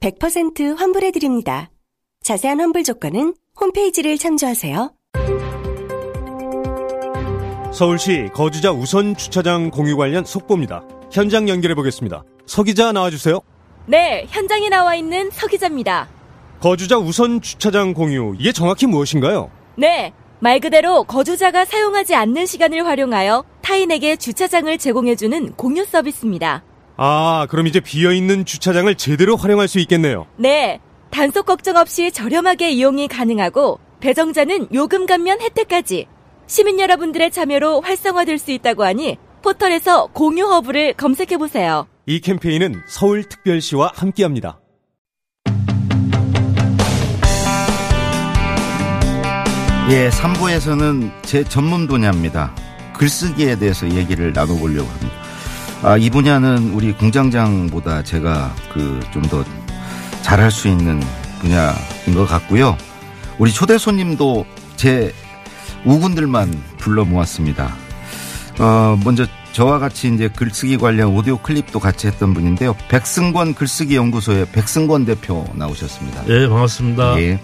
100% 환불해드립니다. 자세한 환불 조건은 홈페이지를 참조하세요. 서울시 거주자 우선 주차장 공유 관련 속보입니다. 현장 연결해 보겠습니다. 서 기자 나와주세요. 네, 현장에 나와 있는 서 기자입니다. 거주자 우선 주차장 공유 이게 정확히 무엇인가요? 네, 말 그대로 거주자가 사용하지 않는 시간을 활용하여 타인에게 주차장을 제공해주는 공유 서비스입니다. 아, 그럼 이제 비어 있는 주차장을 제대로 활용할 수 있겠네요. 네, 단속 걱정 없이 저렴하게 이용이 가능하고 배정자는 요금 감면 혜택까지 시민 여러분들의 참여로 활성화될 수 있다고 하니 포털에서 공유 허브를 검색해 보세요. 이 캠페인은 서울특별시와 함께합니다. 예, 3부에서는 제 전문 분야입니다. 글쓰기에 대해서 얘기를 나눠보려고 합니다. 아, 이 분야는 우리 공장장보다 제가 그 좀 더 잘할 수 있는 분야인 것 같고요. 우리 초대 손님도 제 우군들만 불러 모았습니다. 어, 먼저 저와 같이 이제 글쓰기 관련 오디오 클립도 같이 했던 분인데요. 백승권 글쓰기 연구소의 백승권 대표 나오셨습니다. 예, 반갑습니다. 예.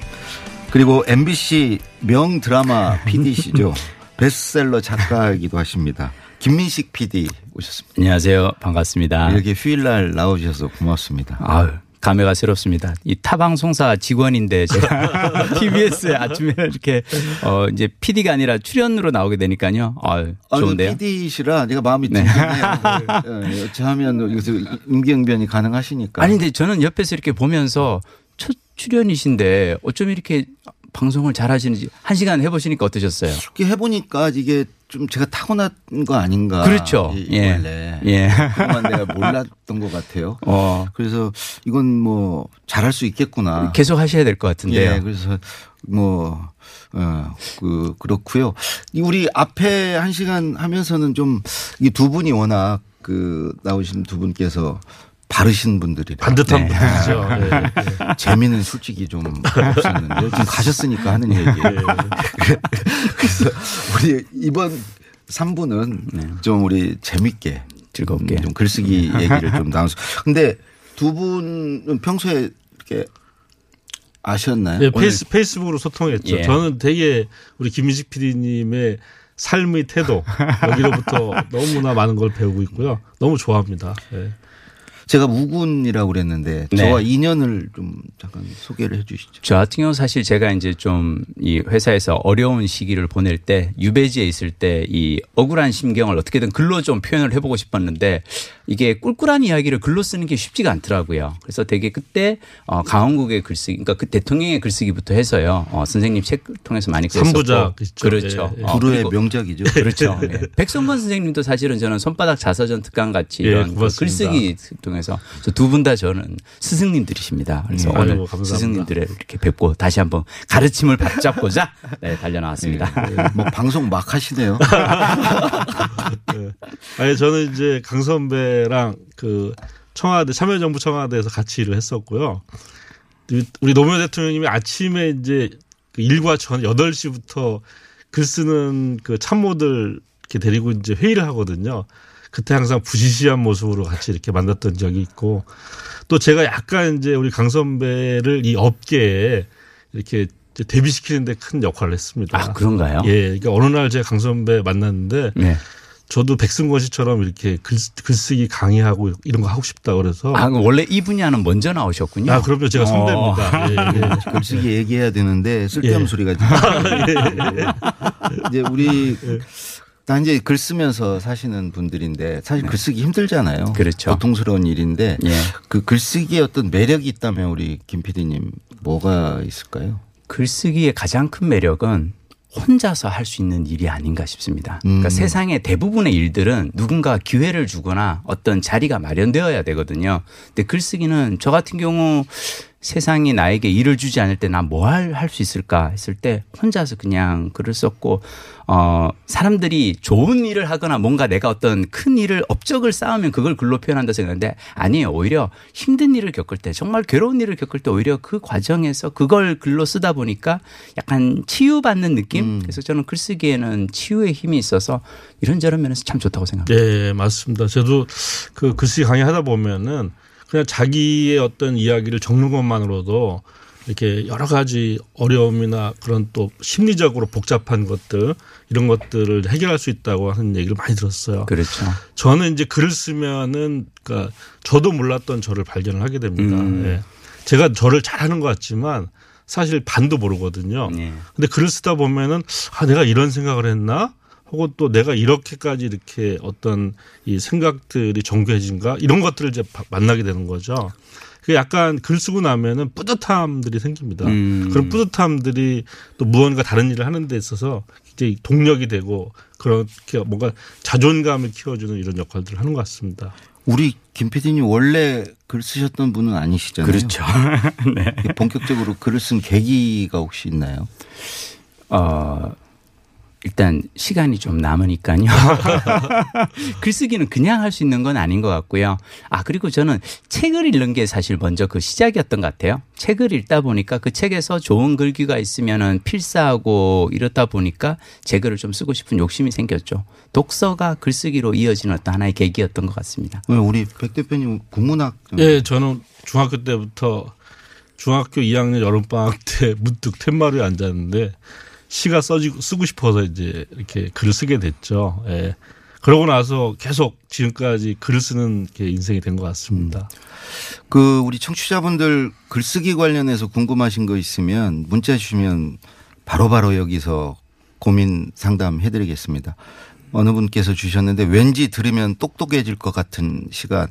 그리고 MBC 명 드라마 PD시죠. 베스트셀러 작가이기도 하십니다. 김민식 PD 오셨습니다. 안녕하세요. 반갑습니다. 이렇게 휴일날 나오셔서 고맙습니다. 아유, 감회가 새롭습니다. 이 타방송사 직원인데 제가 TBS에 아침에 이렇게 어 이제 PD가 아니라 출연으로 나오게 되니까요. 아유, 좋은데요. PD시라 내가 마음이 네. 든든해요. 여차하면 여기서 임경변이 가능하시니까. 아니 근데 저는 옆에서 이렇게 보면서 첫 출연이신데 어쩜 이렇게 방송을 잘 하시는지 한 시간 해보시니까 어떠셨어요? 이렇게 해보니까 이게 좀 제가 타고난 거 아닌가. 그렇죠. 이- 예. 원래. 예. 그동안 내가 몰랐던 것 같아요. 어 그래서 이건 뭐 잘할 수 있겠구나. 계속 하셔야 될 것 같은데요. 예, 그래서 뭐, 어, 그, 그렇고요. 이 우리 앞에 한 시간 하면서는 좀 이 두 분이 워낙 그 나오신 두 분께서 바르신 분들이라. 반듯한 네. 분이죠. 예. 재미는 솔직히 좀 없었는데 지금 가셨으니까 하는 얘기. 그래서 우리 이번 3부는 좀 우리 재밌게 즐겁게. 좀 글쓰기 얘기를 좀 나눠서. 근데 두 분은 평소에 이렇게 아셨나요? 예, 페이스, 페이스북으로 소통했죠. 예. 저는 되게 우리 김민식 PD님의 삶의 태도 여기로부터 너무나 많은 걸 배우고 있고요. 너무 좋아합니다. 예. 제가 우군이라고 그랬는데 네. 저와 인연을 좀 잠깐 소개를 해 주시죠. 저 같은 경우 사실 제가 이제 좀 이 회사에서 어려운 시기를 보낼 때 유배지에 있을 때 이 억울한 심경을 어떻게든 글로 좀 표현을 해보고 싶었는데 이게 꿀꿀한 이야기를 글로 쓰는 게 쉽지가 않더라고요. 그래서 되게 그때 어 강원국의 글쓰기, 그러니까 그 대통령의 글쓰기부터 해서요. 어 선생님 책 통해서 많이 삼부작 있죠. 그렇죠. 예, 예. 어, 불후의 명작이죠. 그렇죠. 예. 백성건 선생님도 사실은 저는 손바닥 자서전 특강 같이 예, 이런 그 고맙습니다. 글쓰기 통해 서 두 분 다 저는 스승님들이십니다. 그래서 음, 오늘 아이고. 스승님들을 이렇게 뵙고 다시 한번 가르침을 받잡고자 네, 달려 나왔습니다. 뭐 방송 막 하시네요. 예. 아니 저는 이제 강 선배랑 그 청와대 참여정부 청와대에서 같이 일을 했었고요. 우리 노무현 대통령님이 아침에 이제 그 일과 전 8시부터 글 쓰는 그 참모들 이렇게 데리고 이제 회의를 하거든요. 그때 항상 부시시한 모습으로 같이 이렇게 만났던 적이 있고 또 제가 약간 이제 우리 강 선배를 이 업계에 이렇게 데뷔시키는데 큰 역할을 했습니다. 아 그런가요? 예, 그러니까 어느 날 제가 강 선배 만났는데 네. 저도 백승권 씨처럼 이렇게 글, 글쓰기 강의하고 이런 거 하고 싶다 그래서 아 원래 이 분야는 먼저 나오셨군요. 아, 그럼요. 제가 어. 선배입니다. 예, 예. 글쓰기 얘기해야 되는데 쓸데없는 예. 소리가 지금. 이제 우리 다 이제 글 쓰면서 사시는 분들인데 사실 글 쓰기 힘들잖아요. 그렇죠. 고통스러운 일인데 예. 그 글쓰기에 어떤 매력이 있다면 우리 김 PD님 뭐가 있을까요? 글쓰기의 가장 큰 매력은 혼자서 할 수 있는 일이 아닌가 싶습니다. 그러니까 음. 세상의 대부분의 일들은 누군가 기회를 주거나 어떤 자리가 마련되어야 되거든요. 근데 글쓰기는 저 같은 경우 세상이 나에게 일을 주지 않을 때 나뭐할수 있을까 했을 때 혼자서 그냥 글을 썼고 어 사람들이 좋은 일을 하거나 뭔가 내가 어떤 큰 일을 업적을 쌓으면 그걸 글로 표현한다 생각하는데 아니에요. 오히려 힘든 일을 겪을 때 정말 괴로운 일을 겪을 때 오히려 그 과정에서 그걸 글로 쓰다 보니까 약간 치유받는 느낌? 그래서 저는 글쓰기에는 치유의 힘이 있어서 이런저런 면에서 참 좋다고 생각합니다. 네, 맞습니다. 저도 그 글쓰기 강의 하다 보면은 그냥 자기의 어떤 이야기를 적는 것만으로도 이렇게 여러 가지 어려움이나 그런 또 심리적으로 복잡한 것들 이런 것들을 해결할 수 있다고 하는 얘기를 많이 들었어요. 그렇죠. 저는 이제 글을 쓰면은 그러니까 저도 몰랐던 저를 발견을 하게 됩니다. 음. 예. 제가 저를 잘하는 것 같지만 사실 반도 모르거든요. 네. 근데 글을 쓰다 보면은 아 내가 이런 생각을 했나? 혹은 또 내가 이렇게까지 이렇게 어떤 이 생각들이 정교해진가 이런 것들을 이제 바- 만나게 되는 거죠. 그 약간 글 쓰고 나면은 뿌듯함들이 생깁니다. 음. 그런 뿌듯함들이 또 무언가 다른 일을 하는 데 있어서 굉장히 동력이 되고 그렇게 뭔가 자존감을 키워주는 이런 역할들을 하는 것 같습니다. 우리 김 PD님 원래 글 쓰셨던 분은 아니시잖아요. 그렇죠. 네. 본격적으로 글을 쓴 계기가 혹시 있나요? 어, 일단 시간이 좀 남으니까요. 글쓰기는 그냥 할 수 있는 건 아닌 것 같고요. 아, 그리고 저는 책을 읽는 게 사실 먼저 그 시작이었던 것 같아요. 책을 읽다 보니까 그 책에서 좋은 글귀가 있으면은 필사하고 이렇다 보니까 제 글을 좀 쓰고 싶은 욕심이 생겼죠. 독서가 글쓰기로 이어지는 어떤 하나의 계기였던 것 같습니다. 왜 우리 백 대표님 국문학 좀 예, 저는 중학교 때부터 중학교 2학년 여름방학 때 문득 텐마루에 앉았는데 시가 써지고 쓰고 싶어서 이제 이렇게 글을 쓰게 됐죠. 예. 그러고 나서 계속 지금까지 글을 쓰는 게 인생이 된 것 같습니다. 그 우리 청취자분들 글쓰기 관련해서 궁금하신 거 있으면 문자 주시면 바로 바로 여기서 고민 상담 해 드리겠습니다. 어느 분께서 주셨는데 왠지 들으면 똑똑해질 것 같은 시간.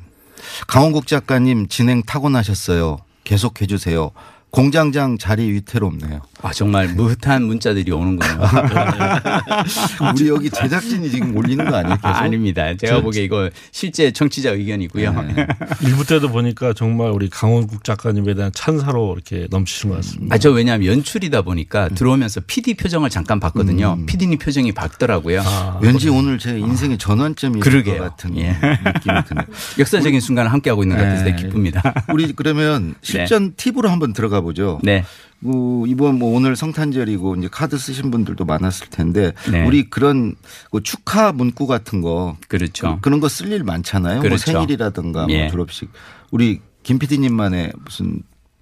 강원국 작가님 진행 타고나셨어요. 계속 해 주세요. 공장장 자리 위태롭네요. 아, 정말 무흐한 문자들이 오는군요. 우리 여기 제작진이 지금 올리는 거 아니에요? 계속? 아, 아닙니다. 제가 보기에 이거 실제 청취자 의견이고요. 네. 일부 때도 보니까 정말 우리 강원국 작가님에 대한 찬사로 이렇게 넘치는 것 같습니다. 아, 저 왜냐하면 연출이다 보니까 들어오면서 PD 표정을 잠깐 봤거든요. 음. PD님 표정이 밝더라고요. 왠지 오늘 제 인생의 전환점이 될것 그러게요. 같은 예. 느낌이 드네요. 역사적인 순간을 함께하고 있는 것 같아서 되게 네. 기쁩니다. 우리 그러면 실전 팁으로 한번 들어가 보죠. 네. 뭐 이번 뭐 오늘 성탄절이고 이제 카드 쓰신 분들도 많았을 텐데 네. 우리 그런 그 축하 문구 같은 거 그렇죠. 그, 런 거 쓸 일 많잖아요. 뭐 그렇죠. 생일이라든가 뭐 예. 졸업식. 우리 김 PD님만의 무슨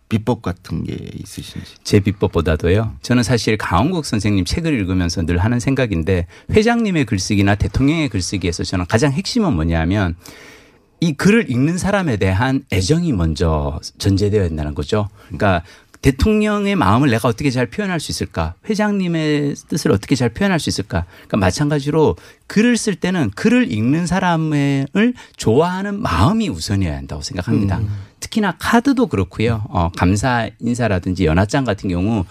비법 같은 게 있으신지. 제 비법보다도요. 저는 사실 강원국 선생님 책을 읽으면서 늘 하는 생각인데 회장님의 글쓰기나 대통령의 글쓰기에서 저는 가장 핵심은 뭐냐면 이 글을 읽는 사람에 대한 애정이 먼저 전제되어 있다는 거죠. 그러니까 대통령의 마음을 내가 어떻게 잘 표현할 수 있을까? 회장님의 뜻을 어떻게 잘 표현할 수 있을까? 그러니까 마찬가지로 글을 쓸 때는 글을 읽는 사람을 좋아하는 마음이 우선이어야 한다고 생각합니다. 특히나 카드도 그렇고요. 어, 감사 인사라든지 연하장 같은 경우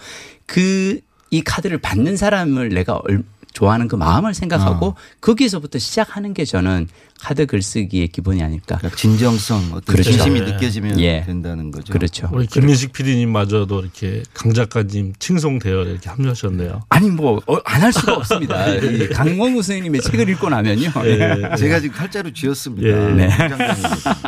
그 이 카드를 받는 사람을 내가 얼- 좋아하는 그 마음을 생각하고 거기에서부터 시작하는 게 저는 카드 글쓰기의 기본이 아닐까. 그러니까 진정성 어떤 그렇죠. 진심이 네. 느껴지면 예. 된다는 거죠. 그렇죠. 우리 김민식 PD님마저도 이렇게 강 작가님 칭송되어 이렇게 합류하셨네요. 아니 뭐 안 할 수가 없습니다. 이 강원구 선생님의 책을 읽고 나면요. 예. 제가 지금 칼자루 쥐었습니다. 예. 네.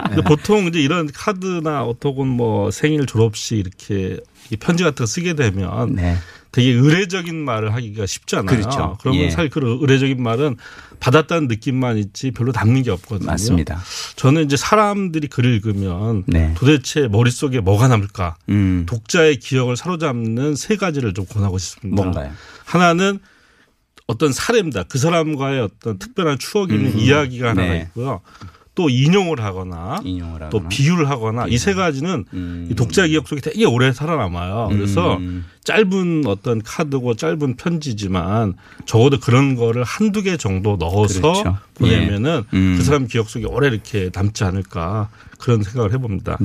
근데 보통 이제 이런 카드나 어떻건 뭐 생일 졸업식 이렇게 이 편지 같은 거 쓰게 되면 네. 되게 의례적인 말을 하기가 쉽잖아요. 그렇죠. 그러면 예. 사실 그 의례적인 말은 받았다는 느낌만 있지 별로 담는 게 없거든요. 맞습니다. 저는 이제 사람들이 글을 읽으면 네. 도대체 머릿속에 뭐가 남을까? 음. 독자의 기억을 사로잡는 세 가지를 좀 권하고 싶습니다. 뭔가요? 하나는 어떤 사례입니다. 그 사람과의 어떤 특별한 추억이 있는 이야기가 하나가 네. 있고요. 또 인용을 하거나 인용을 하거나. 또 비유를 하거나 이세 가지는 음. 이 독자 기억 속에 되게 오래 살아남아요. 그래서 음. 짧은 어떤 카드고 짧은 편지지만 적어도 그런 거를 한두 개 정도 넣어서 그렇죠. 보내면은 예. 음. 그 사람 기억 속에 오래 이렇게 남지 않을까 그런 생각을 해봅니다.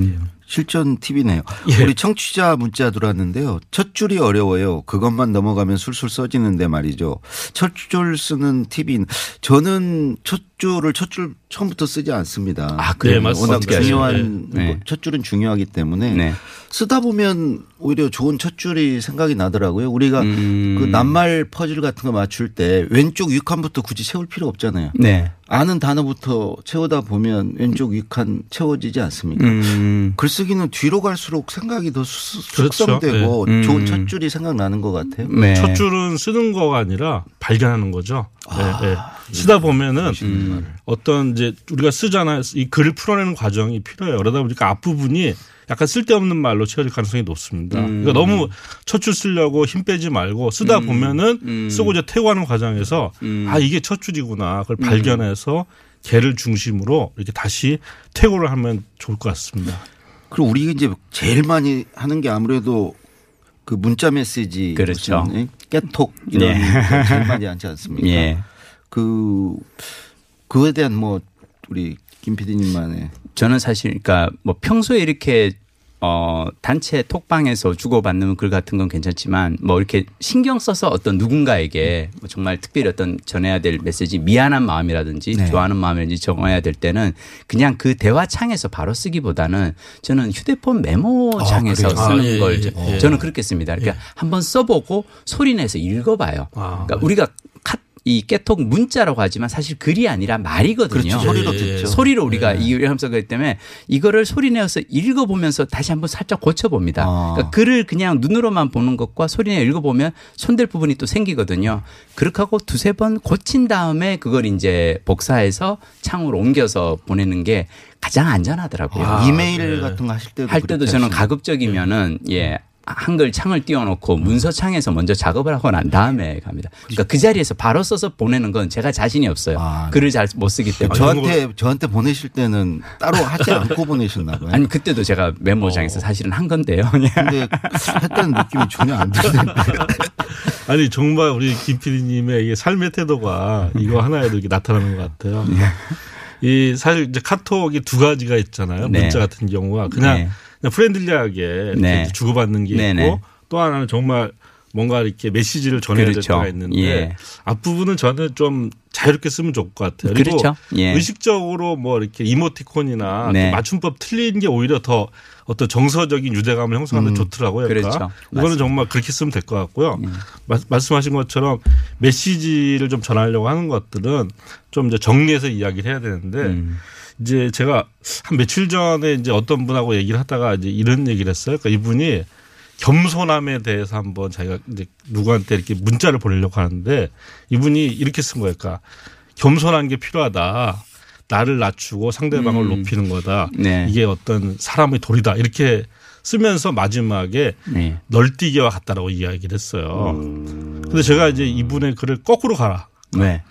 실전 팁이네요. 예. 우리 청취자 문자 들어왔는데요. 첫 줄이 어려워요. 그것만 넘어가면 술술 써지는데 말이죠. 첫 줄 쓰는 팁이 저는 첫 줄을 첫 줄 처음부터 쓰지 않습니다. 아, 그래요? 네, 맞습니다. 워낙? 중요한 네. 뭐첫 줄은 중요하기 때문에 네. 쓰다 보면 오히려 좋은 첫 줄이 생각이 나더라고요. 우리가 음. 그 낱말 퍼즐 같은 거 맞출 때 왼쪽 윗칸부터 굳이 채울 필요 없잖아요. 네. 아는 단어부터 채우다 보면 왼쪽 윗칸 채워지지 않습니까? 음. 글쓰기는 뒤로 갈수록 생각이 더 수- 그렇죠. 숙성되고 네. 좋은 음. 첫 줄이 생각나는 것 같아요. 네. 첫 줄은 쓰는 거가 아니라 발견하는 거죠. 아, 네, 네. 쓰다 보면은 음. 어떤 이제 우리가 쓰잖아요. 이 글을 풀어내는 과정이 필요해요. 그러다 보니까 앞부분이 약간 쓸데없는 말로 채워질 가능성이 높습니다. 음. 그러니까 너무 첫 줄 쓰려고 힘 빼지 말고 쓰다 보면은 음. 쓰고 이제 태워가는 과정에서 음. 아 이게 첫 줄이구나. 그걸 발견해서 걔를 중심으로 이렇게 다시 퇴고를 하면 좋을 것 같습니다. 그리고 우리가 이제 제일 많이 하는 게 아무래도 그 문자 메시지 그렇죠. 예? 깨톡 이런 예. 거 제일 많이 하지 않습니까? 예. 그 그에 대한 뭐 우리 김 PD님만의 저는 사실 그러니까 뭐 평소에 이렇게 어 단체 톡방에서 주고받는 글 같은 건 괜찮지만 뭐 이렇게 신경 써서 어떤 누군가에게 뭐 정말 특별히 어떤 전해야 될 메시지 미안한 마음이라든지 네. 좋아하는 마음이라든지 적어야 될 때는 그냥 그 대화 창에서 바로 쓰기보다는 저는 휴대폰 메모 창에서 그래요? 쓰는 아, 예, 걸 예, 저- 예. 저는 그렇게 씁니다. 그러니까 한번 써보고 소리내서 읽어봐요. 아, 그러니까 우리가 카- 이 깨톡 문자라고 하지만 사실 글이 아니라 말이거든요. 그렇죠. 소리로 예, 예. 듣죠. 소리로 우리가 이해를 하면서 그렇기 때문에 이거를 소리 내어서 읽어보면서 다시 한번 살짝 고쳐봅니다. 아. 그러니까 글을 그냥 눈으로만 보는 것과 소리내 읽어보면 손댈 부분이 또 생기거든요. 그렇게 하고 두세 번 고친 다음에 그걸 이제 복사해서 창으로 옮겨서 보내는 게 가장 안전하더라고요. 아, 이메일 네. 같은 거 하실 때도 할 때도 저는? 가급적이면은 예. 한글 창을 띄워놓고 문서창에서 먼저 작업을 하고 난 다음에 갑니다. 그러니까 그 자리에서 바로 써서 보내는 건 제가 자신이 없어요. 아, 글을 잘 못 쓰기 때문에. 저한테 저한테 보내실 때는 따로 하지 않고 보내셨나 봐요. 아니 그때도 제가 메모장에서 사실은 한 건데요. 근데 했다는 느낌이 전혀 안 드는데. 아니 정말 우리 김 PD님의 이 삶의 태도가 이거 하나에도 이렇게 나타나는 것 같아요. 이 사실 이제 카톡이 두 가지가 있잖아요. 네. 문자 같은 경우가 그냥, 네. friendly하게 네. 주고받는 게 네네. 있고 또 하나는 정말 뭔가 이렇게 메시지를 전해야 될 그렇죠. 때가 있는데 예. 앞부분은 저는 좀 자유롭게 쓰면 좋을 것 같아요. 그리고 그렇죠. 예. 의식적으로 뭐 이렇게 이모티콘이나 네. 맞춤법 틀린 게 오히려 더 어떤 정서적인 유대감을 형성하는 데 좋더라고요. 그렇죠. 그러니까 맞습니다. 이거는 정말 그렇게 쓰면 될 것 같고요. 마- 말씀하신 것처럼 메시지를 좀 전하려고 하는 것들은 좀 이제 정리해서 이야기를 해야 되는데 음. 이제 제가 한 며칠 전에 이제 어떤 분하고 얘기를 하다가 이제 이런 얘기를 했어요. 그러니까 이분이 겸손함에 대해서 한번 자기가 이제 누구한테 이렇게 문자를 보내려고 하는데 이분이 이렇게 쓴 거예요. 그러니까 겸손한 게 필요하다. 나를 낮추고 상대방을 음. 높이는 거다. 네. 이게 어떤 사람의 도리다. 이렇게 쓰면서 마지막에 네. 널뛰기와 같다라고 이야기를 했어요. 근데 제가 이제 이분의 글을 거꾸로 가라. 네.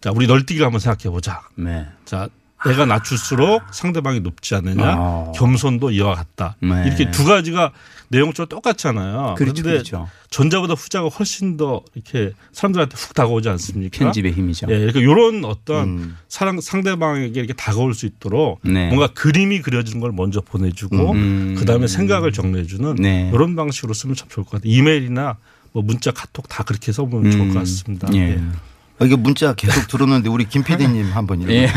자, 우리 널뛰기를 한번 생각해 보자. 네. 자, 내가 낮출수록 상대방이 높지 않느냐. 아. 겸손도 이와 같다. 네. 이렇게 두 가지가 내용적으로 똑같잖아요. 그렇죠. 그런데 그렇죠. 전자보다 후자가 훨씬 더 이렇게 사람들한테 훅 다가오지 않습니까? 편집의 힘이죠. 예, 그러니까 이런 어떤 음. 사랑 상대방에게 이렇게 다가올 수 있도록 네. 뭔가 그림이 그려지는 걸 먼저 보내주고 음. 그다음에 생각을 정리해주는 네. 이런 방식으로 쓰면 참 좋을 것 같아요. 이메일이나 뭐 문자, 카톡 다 그렇게 써보면 좋을 것 같습니다. 예. 예. 아, 이게 문자 계속 들어오는데 우리 김 PD님 한번 읽어. 예.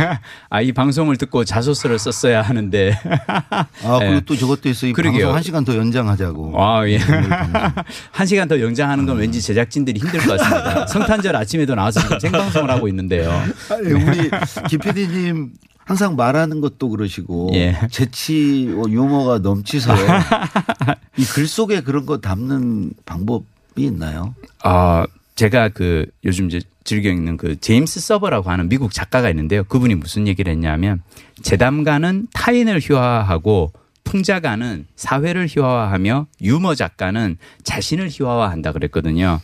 아, 이 방송을 듣고 자소서를 썼어야 하는데. 아 그리고 예. 또 저것도 있어. 이 그러게요. 방송 한 시간 더 연장하자고. 아, 예. 한 시간 더 연장하는 건 왠지 제작진들이 힘들 것 같습니다. 성탄절 아침에도 나와서 지금 생방송을 하고 있는데요. 아니, 우리 김 PD님 항상 말하는 것도 그러시고 예. 재치와 유머가 넘치서 이 글 속에 그런 거 담는 방법이 있나요? 아, 제가 그 요즘 이제 즐겨 읽는 그 제임스 서버라고 하는 미국 작가가 있는데요. 그분이 무슨 얘기를 했냐면 재담가는 타인을 희화화하고 풍자가는 사회를 희화화하며 유머 작가는 자신을 희화화한다 그랬거든요.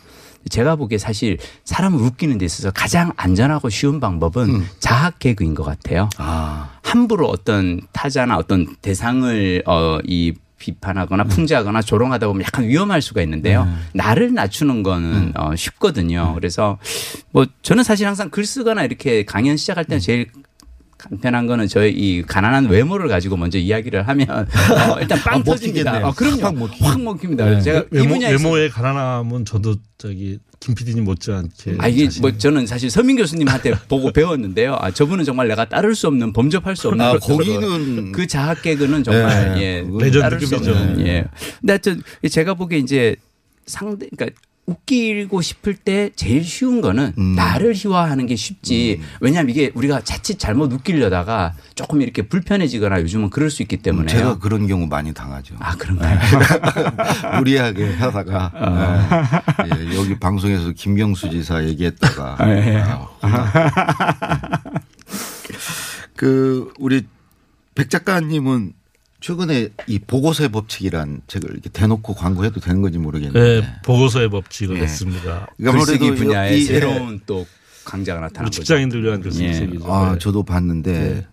제가 보기에 사실 사람을 웃기는 데 있어서 가장 안전하고 쉬운 방법은 자학 개그인 것 같아요. 아 함부로 어떤 타자나 어떤 대상을 어 이 비판하거나 풍자하거나 조롱하다 보면 약간 위험할 수가 있는데요. 나를 낮추는 거는 어 쉽거든요. 그래서 뭐 저는 사실 항상 글 쓰거나 이렇게 강연 시작할 때는 제일 간편한 거는 저희 이 가난한 외모를 가지고 먼저 이야기를 하면 어, 일단 빵 아, 터집니다. 어, 그럼요. 확 먹히죠. 확 먹힙니다. 그래서 제가 이 외모, 외모의 가난함은 저도 저기 김 PD님 못지않게 아, 이게 뭐 저는 사실 서민 교수님한테 보고 배웠는데요. 아, 저분은 정말 내가 따를 수 없는 범접할 수 없는 아, 거기는 그 자학 개그는 정말 네, 예, 레전드급이죠. 예. 근데 하여튼 제가 보기에 이제 상대 그러니까 웃기고 싶을 때 제일 쉬운 거는 음. 나를 희화하는 게 쉽지. 왜냐하면 이게 우리가 자칫 잘못 웃기려다가 조금 이렇게 불편해지거나 요즘은 그럴 수 있기 때문에 제가 그런 경우 많이 당하죠. 아 그런가요? 무리하게 하다가 예, 예, 여기 방송에서 김경수 지사 얘기했다가 예. 아, 혼나. 그 우리 백 작가님은 최근에 이 보고서의 법칙이란 책을 이렇게 대놓고 광고해도 되는 건지 모르겠는데 네, 보고서의 법칙을 예. 냈습니다. 그러니까 글쓰기 아무래도 분야에 이- 새로운 또 강자가 나타난 거죠. 직장인들 위한 글쓰기 예. 책이죠. 아, 네. 저도 봤는데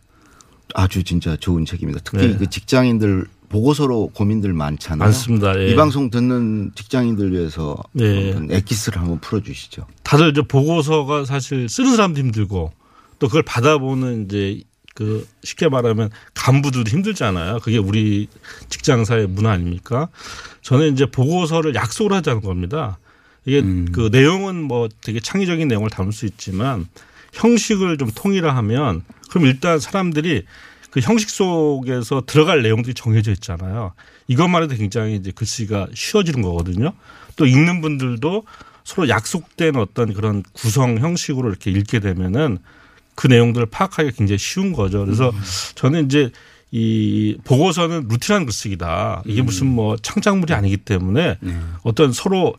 아주 진짜 좋은 책입니다. 특히 네. 그 직장인들 보고서로 고민들 많잖아요. 많습니다. 예. 이 방송 듣는 직장인들 위해서 네. 어떤 엑기스를 한번 풀어주시죠. 다들 이제 보고서가 사실 쓰는 사람도 힘들고 또 그걸 받아보는 이제 그 쉽게 말하면 간부들도 힘들잖아요. 그게 우리 직장사의 문화 아닙니까? 저는 이제 보고서를 약속을 하자는 겁니다. 이게 그 내용은 뭐 되게 창의적인 내용을 담을 수 있지만 형식을 좀 통일화하면 그럼 일단 사람들이 그 형식 속에서 들어갈 내용들이 정해져 있잖아요. 이것만 해도 굉장히 이제 글쓰기가 쉬워지는 거거든요. 또 읽는 분들도 서로 약속된 어떤 그런 구성 형식으로 이렇게 읽게 되면은 그 내용들을 파악하기가 굉장히 쉬운 거죠. 그래서 저는 이제 이 보고서는 루틴한 글쓰기다. 이게 무슨 뭐 창작물이 아니기 때문에 어떤 서로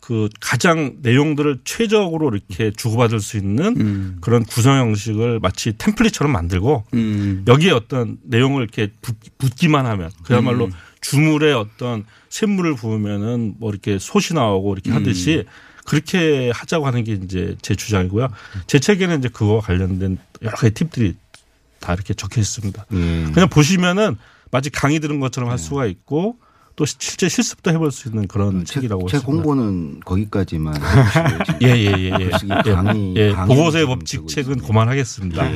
그 가장 내용들을 최적으로 이렇게 주고받을 수 있는 그런 구성 형식을 마치 템플릿처럼 만들고 음. 여기에 어떤 내용을 이렇게 붙, 붙기만 하면 그야말로 주물에 어떤 샘물을 부으면은 뭐 이렇게 솥이 나오고 이렇게 하듯이 그렇게 하자고 하는 게 이제 제 주장이고요. 제 책에는 이제 그거와 관련된 여러 가지 팁들이 다 이렇게 적혀 있습니다. 예. 그냥 보시면은 마치 강의 들은 것처럼 할 수가 있고 또 실제 실습도 해볼 수 있는 그런 책이라고 제 했습니다. 공부는 거기까지만. 예예예 예, 예. 예. 강의, 예. 강의 보고서의 좀 법칙 책은 있습니다. 그만하겠습니다.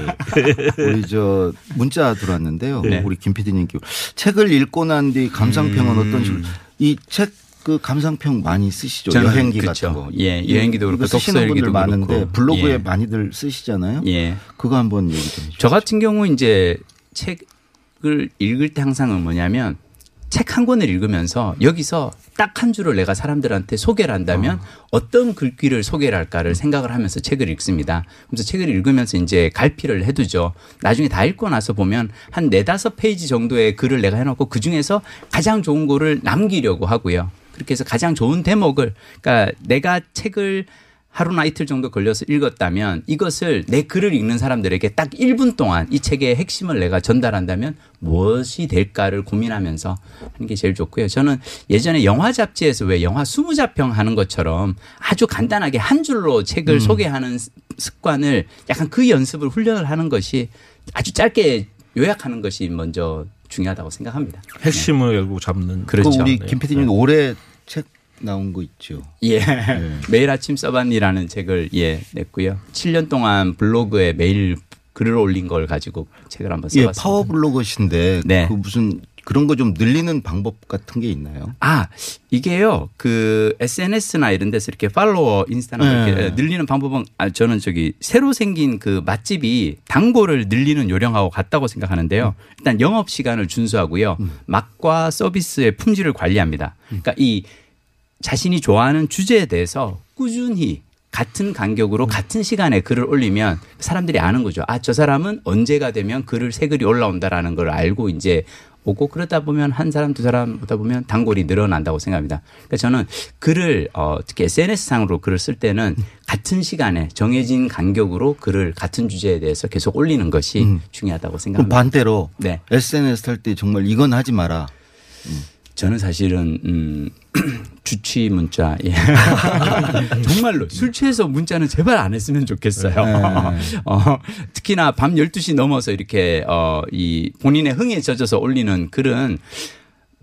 우리 저 문자 들어왔는데요. 네. 우리 김 PD님께 책을 읽고 난 뒤 감상평은 음. 어떤 식으로 이 책 그 감상평 많이 쓰시죠. 여행기 그렇죠. 같은 거. 예, 여행기도 그렇고 쓰시는 분들 많은데 그렇고. 블로그에 예. 많이들 쓰시잖아요. 예. 그거 한번 얘기 좀 해주세요. 저 같은 경우 이제 책을 읽을 때 항상은 뭐냐면 책 한 권을 읽으면서 여기서 딱 한 줄을 내가 사람들한테 소개를 한다면 어. 떤 글귀를 소개를 할까를 생각을 하면서 책을 읽습니다. 그래서 책을 읽으면서 이제 갈피를 해두죠. 나중에 다 읽고 나서 보면 한 네다섯 페이지 정도의 글을 내가 해놓고 그 중에서 가장 좋은 거를 남기려고 하고요. 그렇게 해서 가장 좋은 대목을 그러니까 내가 책을 하루나 이틀 정도 걸려서 읽었다면 이것을 내 글을 읽는 사람들에게 딱 1분 동안 이 책의 핵심을 내가 전달한다면 무엇이 될까를 고민하면서 하는 게 제일 좋고요. 저는 예전에 영화 잡지에서 왜 영화 20자평 하는 것처럼 아주 간단하게 한 줄로 책을 소개하는 습관을 약간 그 연습을 훈련을 하는 것이 아주 짧게 요약하는 것이 먼저 중요하다고 생각합니다. 핵심을 결국 잡는 그렇죠. 그 우리 네. 김 PD님 올해 책 나온 거 있죠. 예. 매일 아침 써봤니라는 책을 예 냈고요. 7년 동안 블로그에 매일 글을 올린 걸 가지고 책을 한번 예, 써봤습니다. 파워 블로거신데 네. 그 무슨 그런 거 좀 늘리는 방법 같은 게 있나요? 아 이게요 그 SNS나 이런 데서 이렇게 팔로워 인스타나 네. 이렇게 늘리는 방법은 아 저는 저기 새로 생긴 그 맛집이 단골을 늘리는 요령하고 같다고 생각하는데요. 일단 영업 시간을 준수하고요. 맛과 서비스의 품질을 관리합니다. 그러니까 이 자신이 좋아하는 주제에 대해서 꾸준히 같은 간격으로 같은 시간에 글을 올리면 사람들이 아는 거죠. 아, 저 사람은 언제가 되면 글을 새 글이 올라온다라는 걸 알고 이제 오고 그러다 보면 한 사람 두 사람 보다 보면 단골이 늘어난다고 생각합니다. 그러니까 저는 글을 어 특히 SNS 상으로 글을 쓸 때는 같은 시간에 정해진 간격으로 글을 같은 주제에 대해서 계속 올리는 것이 중요하다고 그럼 생각합니다. 반대로 네. SNS 할 때 정말 이건 하지 마라. 저는 사실은 음 주취 문자 예. 정말로 술 취해서 문자는 제발 안 했으면 좋겠어요. 어, 특히나 밤 12시 넘어서 이렇게 어 이 본인의 흥에 젖어서 올리는 글은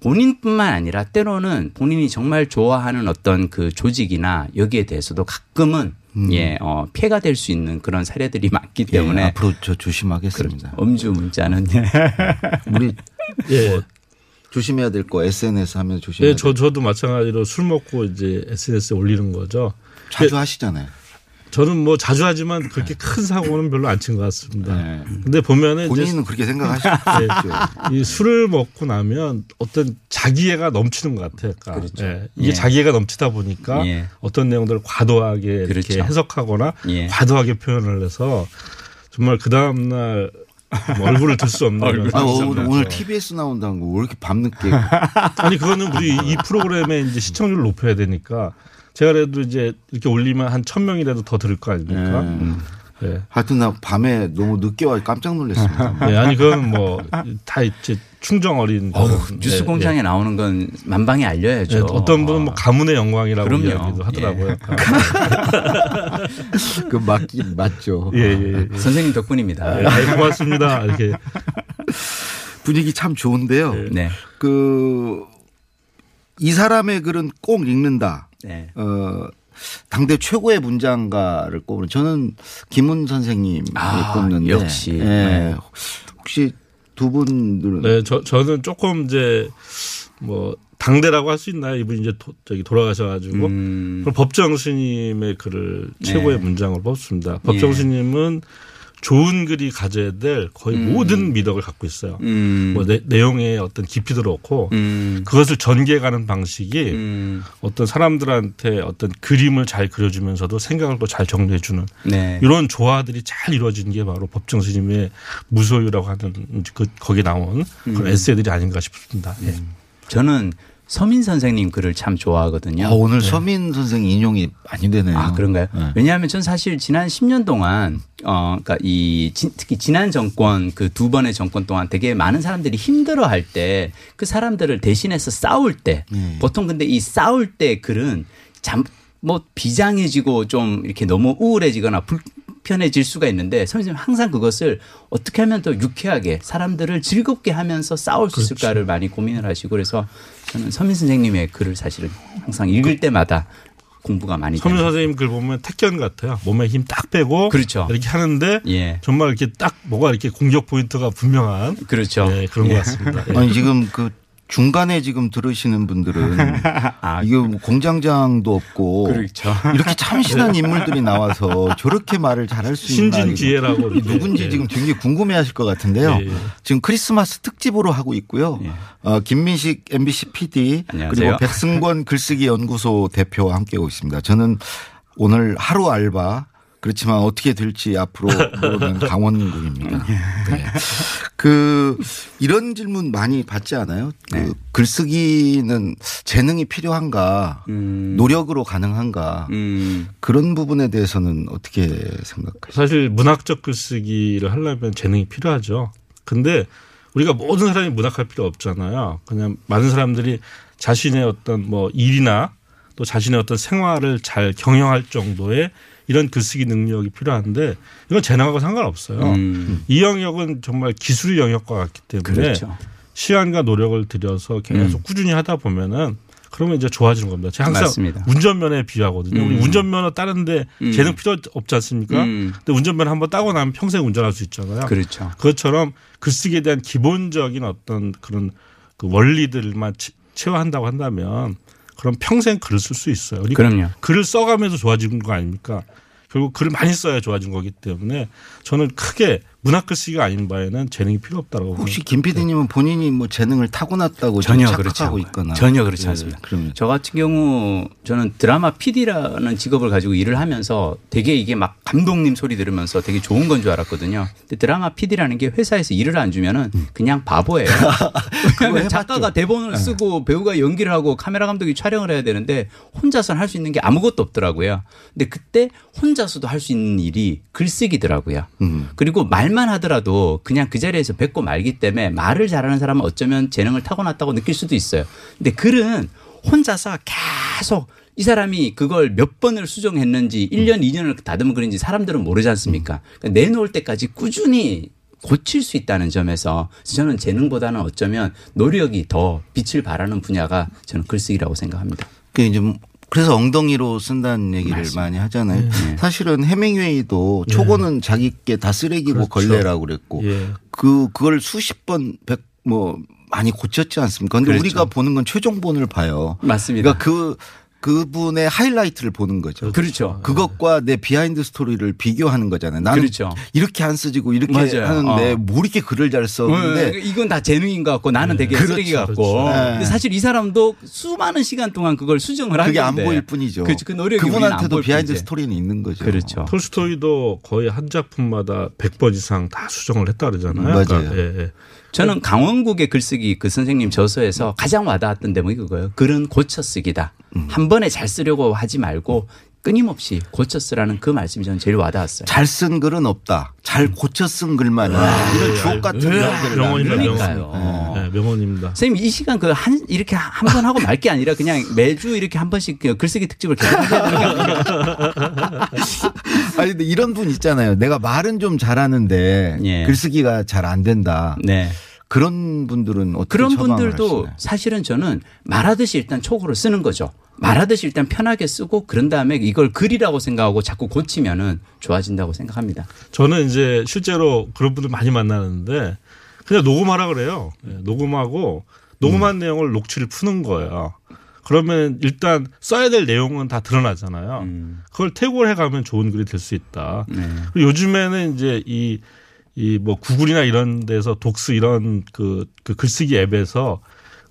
본인뿐만 아니라 때로는 본인이 정말 좋아하는 어떤 그 조직이나 여기에 대해서도 가끔은 예, 어, 피해가 될 수 있는 그런 사례들이 많기 예, 때문에 앞으로 저 조심하겠습니다. 음주 문자는 우리 예. 조심해야 될 거 SNS 하면 조심해야 예, 될 저, 저도 마찬가지로 술 먹고 이제 SNS에 올리는 거죠. 자주 하시잖아요. 저는 뭐 자주 하지만 그렇게 큰 사고는 별로 안 친 것 같습니다. 네. 근데 보면은 본인은 그렇게 생각하시죠. 이 술을 먹고 나면 어떤 자기애가 넘치는 것 같아요. 그러니까 그렇죠. 예. 이게 예. 자기애가 넘치다 보니까 예. 어떤 내용들을 과도하게 이렇게 그렇죠. 해석하거나 예. 과도하게 표현을 해서 정말 그 다음 날 뭐 얼굴을 들 수 없는 아, 오늘. 오늘 TBS 나온다는 거 왜 이렇게 밤늦게 아니 그거는 우리 이 프로그램의 이제 시청률을 높여야 되니까 제가 그래도 이제 이렇게 올리면 한 천 명이라도 더 들을 거 아닙니까? 음. 예. 하여튼 나 밤에 너무 늦게 와 깜짝 놀랐습니다. 예, 아니 그건 뭐 다 이제 충정 어린 그런, 뉴스 예, 공장에 나오는 건 만방에 예. 알려야죠. 예, 어떤 분은 뭐 가문의 영광이라고 그럼요. 이야기도 하더라고요. 그 맞긴 맞죠. 예, 예, 예. 선생님 덕분입니다. 예, 고맙습니다. 이렇게 분위기 참 좋은데요. 네. 그이 사람의 글은 꼭 읽는다. 네. 어, 당대 최고의 문장가를 꼽는 저는 김훈 선생님이 아, 꼽는데 역시. 예. 네. 혹시 두 분들은 네, 저 저는 조금 이제 뭐 당대라고 할 수 있나요? 이분이 이제 도, 저기 돌아가셔가지고 음, 법정 스님의 글을 최고의 네. 문장으로 뽑습니다. 법정 예. 스님은 좋은 글이 가져야 될 거의 모든 미덕을 갖고 있어요. 음, 뭐 내, 내용의 어떤 깊이도 그렇고 음, 그것을 전개해가는 방식이 음, 어떤 사람들한테 어떤 그림을 잘 그려주면서도 생각을 또 잘 정리해주는 네. 이런 조화들이 잘 이루어진 게 바로 법정 스님의 무소유라고 하는 그 거기 나온 그런 에세이들이 아닌가 싶습니다. 예. 저는 서민 선생님 글을 참 좋아하거든요. 아, 오늘 서민 선생 인용이 많이 되네요. 아, 그런가요? 네. 왜냐하면 전 사실 지난 10년 동안, 어, 그러니까 이, 지- 특히 지난 정권 그 두 번의 정권 동안 되게 많은 사람들이 힘들어 할 때 그 사람들을 대신해서 싸울 때 네. 보통 근데 이 싸울 때 글은 잠, 뭐 비장해지고 좀 이렇게 너무 우울해지거나 불 편해질 수가 있는데 선생님 항상 그것을 어떻게 하면 더 유쾌하게 사람들을 즐겁게 하면서 싸울 수 있을까를 많이 고민을 하시고 그래서 저는 서민 선생님의 글을 사실은 항상 읽을 때마다 공부가 많이 서민 선생님 글 보면 택견 같아요. 몸에 힘 딱 빼고 그렇죠. 이렇게 하는데 예. 정말 이렇게 딱 뭐가 이렇게 공격 포인트가 분명한 그렇죠. 예, 그런 것 같습니다. 예. 아니 지금 그 중간에 지금 들으시는 분들은 이게 뭐 공장장도 없고 그렇죠. 이렇게 참신한 인물들이 나와서 저렇게 말을 잘할 수 있나 신진 기회라고 이거 누군지 예. 지금 굉장히 궁금해하실 것 같은데요. 예, 예. 지금 크리스마스 특집으로 하고 있고요. 예. 어, 김민식 MBC PD 안녕하세요. 그리고 백승권 글쓰기 연구소 대표와 함께하고 있습니다. 저는 오늘 하루 알바 그렇지만 어떻게 될지 앞으로 모르는 강원국입니다. 네. 그 이런 질문 많이 받지 않아요? 그 네. 글쓰기는 재능이 필요한가, 음. 노력으로 가능한가 음. 그런 부분에 대해서는 어떻게 생각하세요? 사실 문학적 글쓰기를 하려면 재능이 필요하죠. 근데 우리가 모든 사람이 문학할 필요 없잖아요. 그냥 많은 사람들이 자신의 어떤 뭐 일이나 또 자신의 어떤 생활을 잘 경영할 정도의 이런 글쓰기 능력이 필요한데 이건 재능하고 상관없어요. 음. 이 영역은 정말 기술의 영역과 같기 때문에 그렇죠. 시간과 노력을 들여서 계속 꾸준히 하다 보면은 그러면 이제 좋아지는 겁니다. 제가 항상 맞습니다. 운전면허에 비유하거든요. 음. 운전면허 따는데 음. 재능 필요 없지 않습니까? 음. 근데 운전면허 한번 따고 나면 평생 운전할 수 있잖아요. 그렇죠. 그것처럼 글쓰기에 대한 기본적인 어떤 그런 그 원리들만 치- 채워한다고 한다면 그럼 평생 글을 쓸 수 있어요. 우리 그럼요. 글을 써가면서 좋아지는 거 아닙니까? 결국 글을 많이 써야 좋아진 거기 때문에 저는 크게 문학 글쓰기가 아닌 바에는 재능이 필요 없다고 혹시 김 PD님은 본인이 뭐 재능을 타고났다고 전혀 그렇지 않아요. 있거나 전혀 그렇지 예, 않습니다. 그러면 저 같은 경우 저는 드라마 PD라는 직업을 가지고 일을 하면서 되게 이게 막 감독님 소리 들으면서 되게 좋은 건 줄 알았거든요. 근데 드라마 PD라는 게 회사에서 일을 안 주면은 그냥 바보예요. 왜냐하면. 작가가 대본을 쓰고 배우가 연기를 하고 카메라 감독이 촬영을 해야 되는데 혼자서는 할 수 있는 게 아무것도 없더라고요. 근데 그때 혼자서도 할 수 있는 일이 글쓰기더라고요. 음. 그리고 말만 하더라도 그냥 그 자리에서 뱉고 말기 때문에 말을 잘하는 사람은 어쩌면 재능을 타고났다고 느낄 수도 있어요. 근데 글은 혼자서 계속 이 사람이 그걸 몇 번을 수정했는지 1년, 2년을 다듬은 글인지 사람들은 모르지 않습니까? 그러니까 내놓을 때까지 꾸준히 고칠 수 있다는 점에서 저는 재능보다는 어쩌면 노력이 더 빛을 발하는 분야가 저는 글쓰기라고 생각합니다. 그 이제 그래서 엉덩이로 쓴다는 얘기를 많이 하잖아요. 네. 사실은 헤밍웨이도 초고는 자기 게 다 쓰레기고 그렇죠. 걸레라고 그랬고 예. 그 그걸 수십 번 백 뭐 많이 고쳤지 않습니까? 근데 그렇죠. 우리가 보는 건 최종본을 봐요. 맞습니다. 그러니까 그 그분의 하이라이트를 보는 거죠. 그렇죠. 그것과 내 behind 스토리를 비교하는 거잖아요. 나는 그렇죠. 이렇게 안 쓰지고 이렇게 맞아요. 하는데 어. 뭐 이렇게 글을 잘 썼는데 어, 이건 다 재능인 것 같고 나는 되게 그렇죠. 쓰레기 같고. 그렇죠. 네. 근데 사실 이 사람도 수많은 시간 동안 그걸 수정을 한 그게 안. 보일 뿐이죠. 그렇죠. 그 노력이 그분한테도 behind 뿐이지. 스토리는 있는 거죠. 그렇죠. 톨스토이도 거의 한 작품마다 100번 이상 다 수정을 했다 그러잖아요. 맞아요. 그러니까, 예, 예. 저는 강원국의 글쓰기 그 선생님 저서에서 가장 와닿았던 대목이 그거예요. 글은 고쳐 쓰기다. 음. 한 번에 잘 쓰려고 하지 말고 끊임없이 고쳐 쓰라는 그 말씀이 저는 제일 와닿았어요. 잘 쓴 글은 없다. 잘 고쳐 쓴 글만 있다. 이런 주옥 같은 명들을 아, 명언입니다. 그러니까요. 명언. 네, 명언입니다. 선생님 이 시간 그 한 이렇게 한 번 하고 말 게 아니라 그냥 매주 이렇게 한 번씩 그 글쓰기 특집을 계속? 아니 근데 이런 분 있잖아요. 내가 말은 좀 잘하는데 예. 글쓰기가 잘 안 된다. 네. 그런 분들은 어떻게 그런 분들도 하시나요? 사실은 저는 말하듯이 일단 촉으로 쓰는 거죠. 말하듯이 일단 편하게 쓰고 그런 다음에 이걸 글이라고 생각하고 자꾸 고치면은 좋아진다고 생각합니다. 저는 이제 실제로 그런 분들 많이 만나는데 그냥 녹음하라 그래요. 예, 녹음하고 녹음한 내용을 녹취를 푸는 거예요. 그러면 일단 써야 될 내용은 다 드러나잖아요. 그걸 태고를 해가면 좋은 글이 될 수 있다. 그리고 요즘에는 이제 이 이 뭐 구글이나 이런 데서 독스 이런 그, 그 글쓰기 앱에서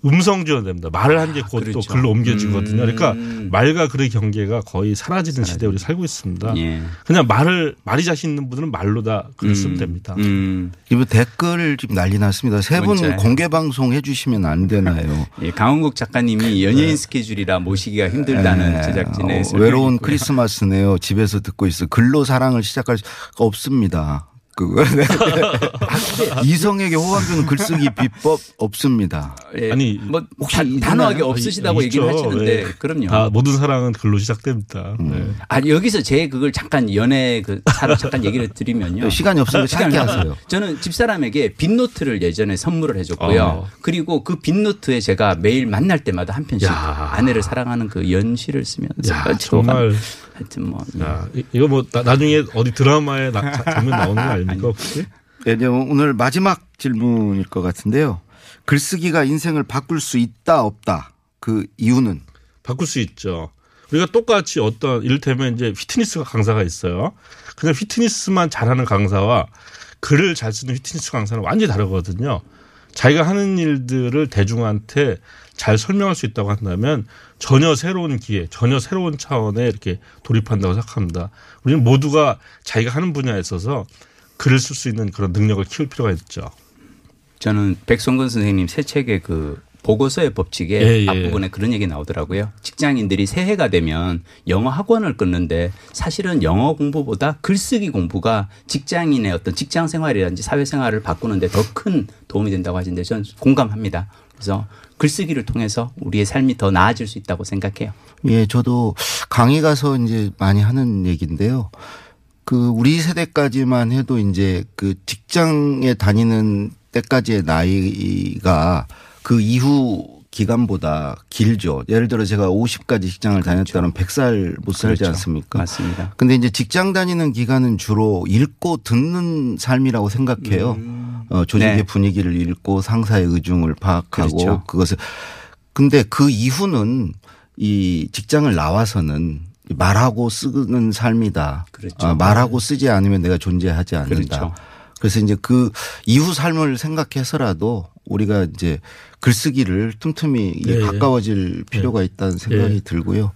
음성 지원됩니다. 말을 한 게 곧또 그렇죠. 글로 옮겨지거든요. 그러니까 음. 말과 글의 경계가 거의 사라지는 시대에 우리 살고 있습니다. 예. 그냥 말을 말이 자신 있는 분들은 말로 다 글을 쓰면 됩니다. 음. 이분 댓글 지금 난리 났습니다. 세 분. 공개 방송 해주시면 안 되나요? 예, 강원국 작가님이 연예인 스케줄이라 모시기가 힘들다는 네. 제작진의 어, 외로운 있고요. 크리스마스네요. 집에서 듣고 있어. 글로 사랑을 시작할 수 없습니다. 그거 이성에게 호감 주는 글쓰기 비법 없습니다. 예, 아니, 뭐 혹시 다-? 단호하게 없으시다고. 얘기를 하시는데 예. 그럼요. 다 모든 사랑은 글로 시작됩니다. 음. 네. 아 여기서 제 그걸 잠깐 연애 그 사를 잠깐 얘기를 드리면요. 시간이 없으니까 짧게 시간이 하세요. 저는 집사람에게 빈노트를 예전에 선물을 해줬고요. 어. 그리고 그 빈노트에 제가 매일 만날 때마다 한 편씩 야. 아내를 사랑하는 그 연시를 쓰면서 야, 저 정말 하여튼 뭐 예. 야, 이- 이거 뭐 나, 나중에 어디 드라마에 나, 자- 장면 나오는 거 아닙니까 혹시? 네, 이제 오늘 마지막 질문일 것 같은데요. 글쓰기가 인생을 바꿀 수 있다 없다. 그 이유는 바꿀 수 있죠. 우리가 똑같이 어떤 이를테면 이제 휘트니스 강사가 있어요. 그냥 휘트니스만 잘하는 강사와 글을 잘 쓰는 휘트니스 강사는 완전히 다르거든요. 자기가 하는 일들을 대중한테 잘 설명할 수 있다고 한다면 전혀 새로운 기회, 전혀 새로운 차원에 이렇게 돌입한다고 생각합니다. 우리는 모두가 자기가 하는 분야에 있어서 글을 쓸 수 있는 그런 능력을 키울 필요가 있죠. 저는 백성근 선생님 새 책의 그 보고서의 법칙에 예, 예. 앞부분에 그런 얘기 나오더라고요. 직장인들이 새해가 되면 영어 학원을 끊는데 사실은 영어 공부보다 글쓰기 공부가 직장인의 어떤 직장 생활이라든지 사회 생활을 바꾸는데 더 큰 도움이 된다고 하시는데 저는 공감합니다. 그래서 글쓰기를 통해서 우리의 삶이 더 나아질 수 있다고 생각해요. 예, 저도 강의 가서 이제 많이 하는 얘기인데요. 그 우리 세대까지만 해도 이제 그 직장에 다니는 때까지의 나이가 그 이후 기간보다 길죠. 예를 들어 제가 50까지 직장을 다녔다면 100살 못 살지 그렇죠. 않습니까? 맞습니다. 근데 이제 직장 다니는 기간은 주로 읽고 듣는 삶이라고 생각해요. 어, 조직의 네. 분위기를 읽고 상사의 의중을 파악하고 그렇죠. 그것을 근데 그 이후는 이 직장을 나와서는 말하고 쓰는 삶이다. 그렇죠. 아, 말하고 쓰지 않으면 내가 존재하지 않는다. 그렇죠. 그래서 이제 그 이후 삶을 생각해서라도 우리가 이제 글쓰기를 틈틈이 예, 예. 가까워질 필요가 있다는 생각이 예. 들고요.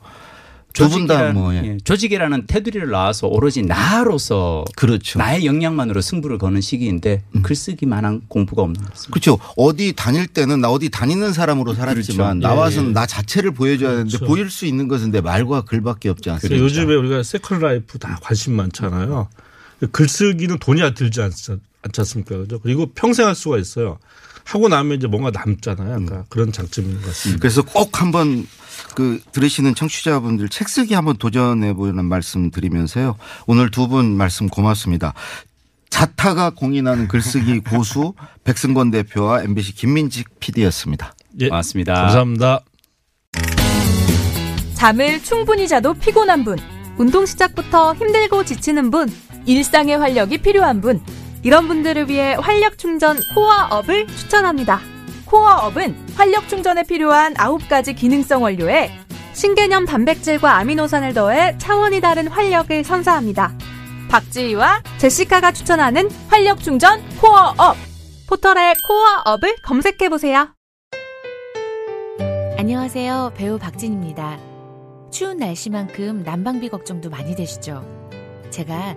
두 분다 조직이란, 뭐, 예. 예, 조직이라는 테두리를 나와서 오로지 나로서 그렇죠. 음. 나의 역량만으로 승부를 거는 시기인데 글쓰기만한 공부가 없는 것 같습니다. 그렇죠. 어디 다닐 때는 나 어디 다니는 사람으로 살았지만 그렇죠. 나와서는 예, 예. 나 자체를 보여줘야 되는데 그렇죠. 보일 수 있는 것은 내 말과 글밖에 없지 않습니까? 그래서 요즘에 우리가 second life 다 관심 많잖아요. 글쓰기는 돈이 들지 않지, 않지 않습니까? 그죠? 그리고 평생 할 수가 있어요. 하고 나면 이제 뭔가 남잖아요. 음. 약간 그런 장점인 것 같습니다. 그래서 꼭 한번 그 들으시는 청취자분들 책 쓰기 한번 도전해 보는 말씀 드리면서요. 오늘 두 분 말씀 고맙습니다. 자타가 공인하는 글쓰기 고수 백승권 대표와 MBC 김민직 PD였습니다. 예, 고맙습니다. 감사합니다. 잠을 충분히 자도 피곤한 분, 운동 시작부터 힘들고 지치는 분, 일상의 활력이 필요한 분, 이런 분들을 위해 활력 충전 코어업을 추천합니다. 코어업은 활력 충전에 필요한 9가지 기능성 원료에 신개념 단백질과 아미노산을 더해 차원이 다른 활력을 선사합니다. 박지희와 제시카가 추천하는 활력 충전 코어업. 포털에 코어업을 검색해보세요. 안녕하세요. 배우 박진입니다. 추운 날씨만큼 난방비 걱정도 많이 되시죠? 제가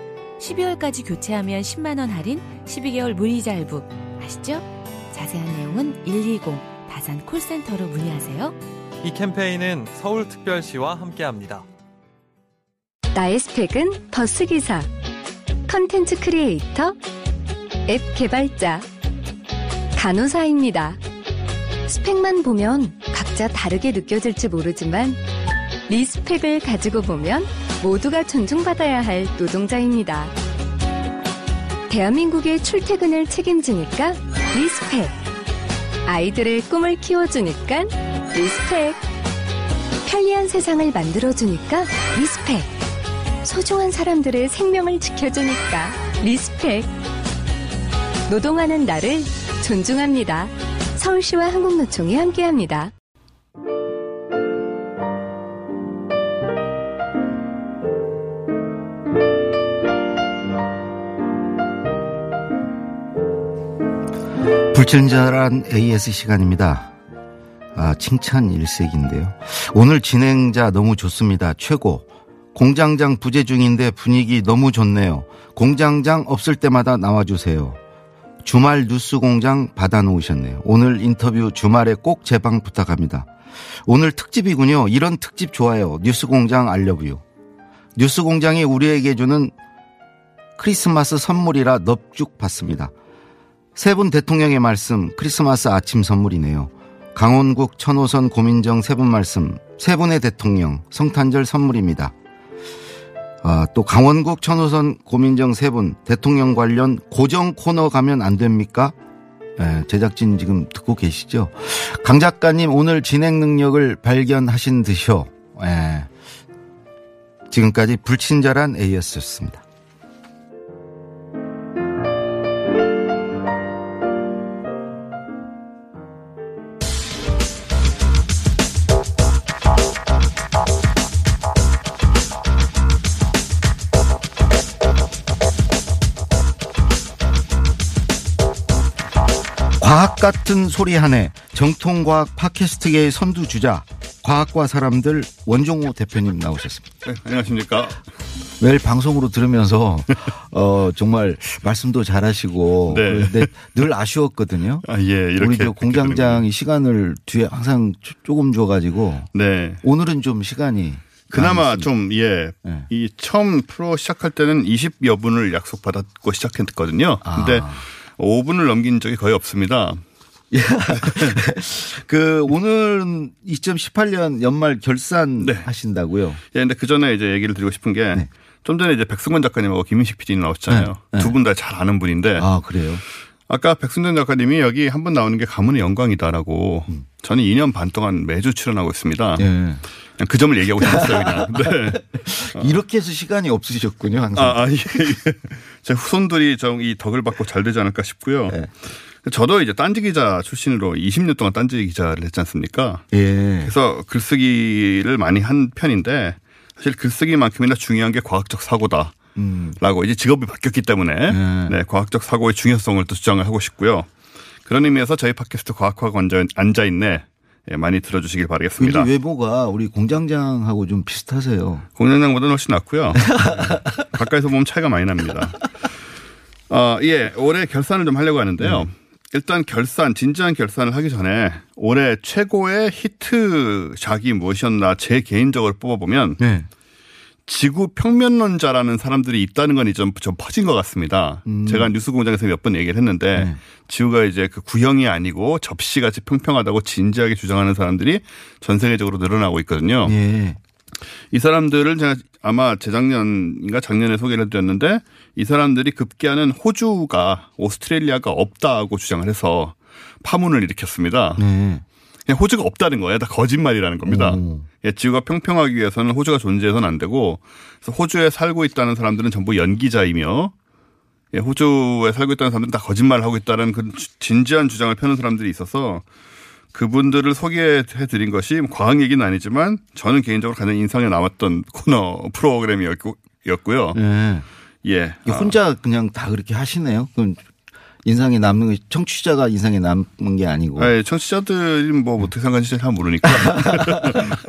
12월까지 교체하면 10만원 할인, 12개월 무이자 할부. 아시죠? 자세한 내용은 120 다산 콜센터로 문의하세요. 이 캠페인은 서울특별시와 함께합니다. 나의 스펙은 버스기사, 컨텐츠 크리에이터, 앱 개발자, 간호사입니다. 스펙만 보면 각자 다르게 느껴질지 모르지만 respect을 가지고 보면 모두가 존중받아야 할 노동자입니다. 대한민국의 출퇴근을 책임지니까 respect. 아이들의 꿈을 키워주니까 respect. 편리한 세상을 만들어주니까 respect. 소중한 사람들의 생명을 지켜주니까 respect. 노동하는 나를 존중합니다. 서울시와 한국노총이 함께합니다. 불친절한 AS 시간입니다. 아, 칭찬 일색인데요. 오늘 진행자 너무 좋습니다. 최고. 공장장 부재 중인데 분위기 너무 좋네요. 공장장 없을 때마다 나와주세요. 주말 뉴스 공장 받아놓으셨네요. 오늘 인터뷰 주말에 꼭 제방 부탁합니다. 오늘 특집이군요. 이런 특집 좋아요. 뉴스 공장 알려뷰. 뉴스 공장이 우리에게 주는 크리스마스 선물이라 넙죽 받습니다. 세 분 대통령의 말씀 크리스마스 아침 선물이네요. 강원국 천호선 고민정 세 분 말씀 세 분의 대통령 성탄절 선물입니다. 아, 또 강원국 천호선 고민정 세 분 대통령 관련 고정 코너 가면 안 됩니까? 예, 제작진 지금 듣고 계시죠? 강 작가님 오늘 진행 능력을 발견하신 듯이요. 예. 지금까지 불친절한 A였습니다. 과학 같은 소리 하네. 정통과학 팟캐스트계의 선두주자. 과학과 사람들 원종호 대표님 나오셨습니다. 네, 안녕하십니까. 매일 방송으로 들으면서 어 정말 말씀도 잘하시고 네. 그런데 늘 아쉬웠거든요. 아, 예, 이렇게 우리 저 공장장이 시간을 뒤에 항상 조- 조금 줘가지고 네. 오늘은 좀 시간이 그나마. 좀, 예. 네. 이 처음 프로 시작할 때는 20여 분을 약속받았고 시작했거든요. 아. 근데 5분을 넘긴 적이 거의 없습니다. 그 오늘은 2018년 연말 결산 네. 하신다고요? 예, 근데 그 전에 이제 얘기를 드리고 싶은 게좀 전에 이제 백승원 작가님하고 김인식 PD님 나오셨잖아요. 네, 네. 두분 다 잘 아는 분인데. 아 그래요? 아까 백순전 작가님이 여기 한 번 나오는 게 가문의 영광이다라고 저는 2년 반 동안 매주 출연하고 있습니다. 예. 그냥 그 점을 얘기하고 싶었어요, 그냥. 네. 이렇게 해서 시간이 없으셨군요, 항상. 아, 아, 예, 예. 제 후손들이 좀 이 덕을 받고 잘 되지 않을까 싶고요. 네. 저도 이제 딴지 기자 출신으로 20년 동안 딴지 기자를 했지 않습니까? 예. 그래서 글쓰기를 많이 한 편인데 사실 글쓰기만큼이나 중요한 게 과학적 사고다. 음. 라고 이제 직업이 바뀌었기 때문에 네. 네, 과학적 사고의 중요성을 또 주장을 하고 싶고요. 그런 의미에서 저희 팟캐스트 과학화가 앉아, 앉아있네 예, 많이 들어주시길 바라겠습니다. 외모가 우리 공장장하고 좀 비슷하세요. 공장장보다는 훨씬 낫고요. 가까이서 보면 차이가 많이 납니다. 어, 예, 올해 결산을 좀 하려고 하는데요. 일단 결산, 진지한 결산을 하기 전에 올해 최고의 히트작이 무엇이었나 제 개인적으로 뽑아보면 네. 지구 평면론자라는 사람들이 있다는 건 좀, 좀 퍼진 것 같습니다. 음. 제가 뉴스 공장에서 몇 번 얘기를 했는데 네. 지구가 이제 그 구형이 아니고 접시같이 평평하다고 진지하게 주장하는 사람들이 전 세계적으로 늘어나고 있거든요. 예. 이 사람들을 제가 아마 재작년인가 작년에 소개를 해드렸는데 이 사람들이 급기야는 호주가 오스트레일리아가 없다고 주장을 해서 파문을 일으켰습니다. 네. 그냥 호주가 없다는 거예요. 다 거짓말이라는 겁니다. 오. 예, 지구가 평평하기 위해서는 호주가 존재해서는 안 되고 그래서 호주에 살고 있다는 사람들은 전부 연기자이며 예, 호주에 살고 있다는 사람들은 다 거짓말을 하고 있다는 그 주- 진지한 주장을 펴는 사람들이 있어서 그분들을 소개해 드린 것이 뭐 과학 얘기는 아니지만 저는 개인적으로 가장 인상에 남았던 코너 프로그램이었고요. 예. 예. 혼자 그냥 다 그렇게 하시네요. 그럼 인상에 남는 게 청취자가 인상에 남는 게 아니고. 아, 예, 청취자들이 뭐 어떻게 생각하는지 잘 모르니까.